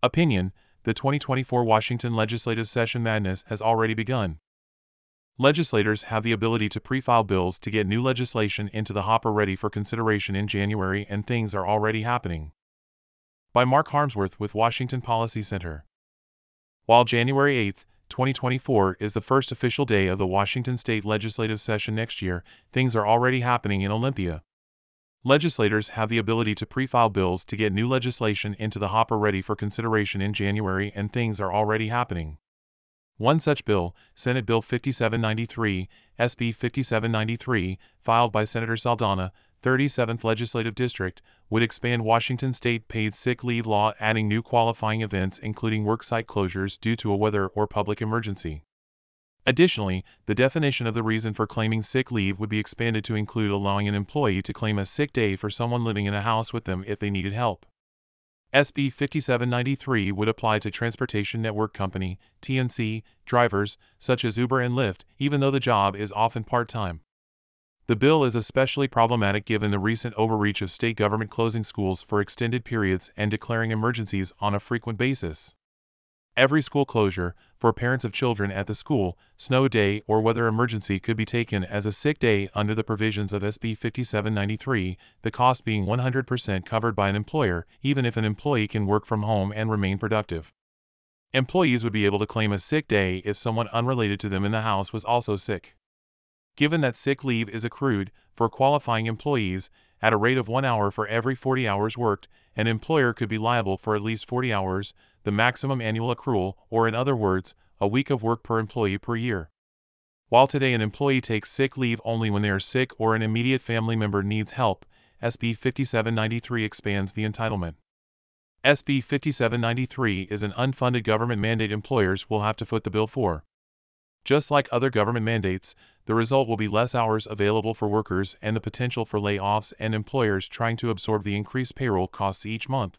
Opinion The 2024 Washington legislative session madness has already begun. Legislators have the ability to pre file bills to get new legislation into the hopper ready for consideration in January, and things are already happening. By Mark Harmsworth with Washington Policy Center. While January 8, 2024 is the first official day of the Washington state legislative session next year, things are already happening in Olympia. Legislators have the ability to pre file bills to get new legislation into the hopper ready for consideration in January, and things are already happening. One such bill, Senate Bill 5793, SB 5793, filed by Senator Saldana, 37th Legislative District, would expand Washington state paid sick leave law, adding new qualifying events including worksite closures due to a weather or public emergency. Additionally, the definition of the reason for claiming sick leave would be expanded to include allowing an employee to claim a sick day for someone living in a house with them if they needed help. SB 5793 would apply to Transportation Network Company, TNC, drivers, such as Uber and Lyft, even though the job is often part time. The bill is especially problematic given the recent overreach of state government closing schools for extended periods and declaring emergencies on a frequent basis. Every school closure, for parents of children at the school, snow day, or weather emergency could be taken as a sick day under the provisions of SB 5793, the cost being 100% covered by an employer, even if an employee can work from home and remain productive. Employees would be able to claim a sick day if someone unrelated to them in the house was also sick. Given that sick leave is accrued, for qualifying employees, at a rate of one hour for every 40 hours worked, an employer could be liable for at least 40 hours, the maximum annual accrual, or in other words, a week of work per employee per year. While today an employee takes sick leave only when they are sick or an immediate family member needs help, SB 5793 expands the entitlement. SB 5793 is an unfunded government mandate employers will have to foot the bill for. Just like other government mandates, the result will be less hours available for workers and the potential for layoffs and employers trying to absorb the increased payroll costs each month.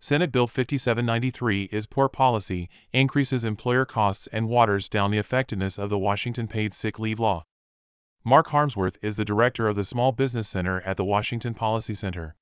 Senate Bill 5793 is poor policy, increases employer costs, and waters down the effectiveness of the Washington paid sick leave law. Mark Harmsworth is the director of the Small Business Center at the Washington Policy Center.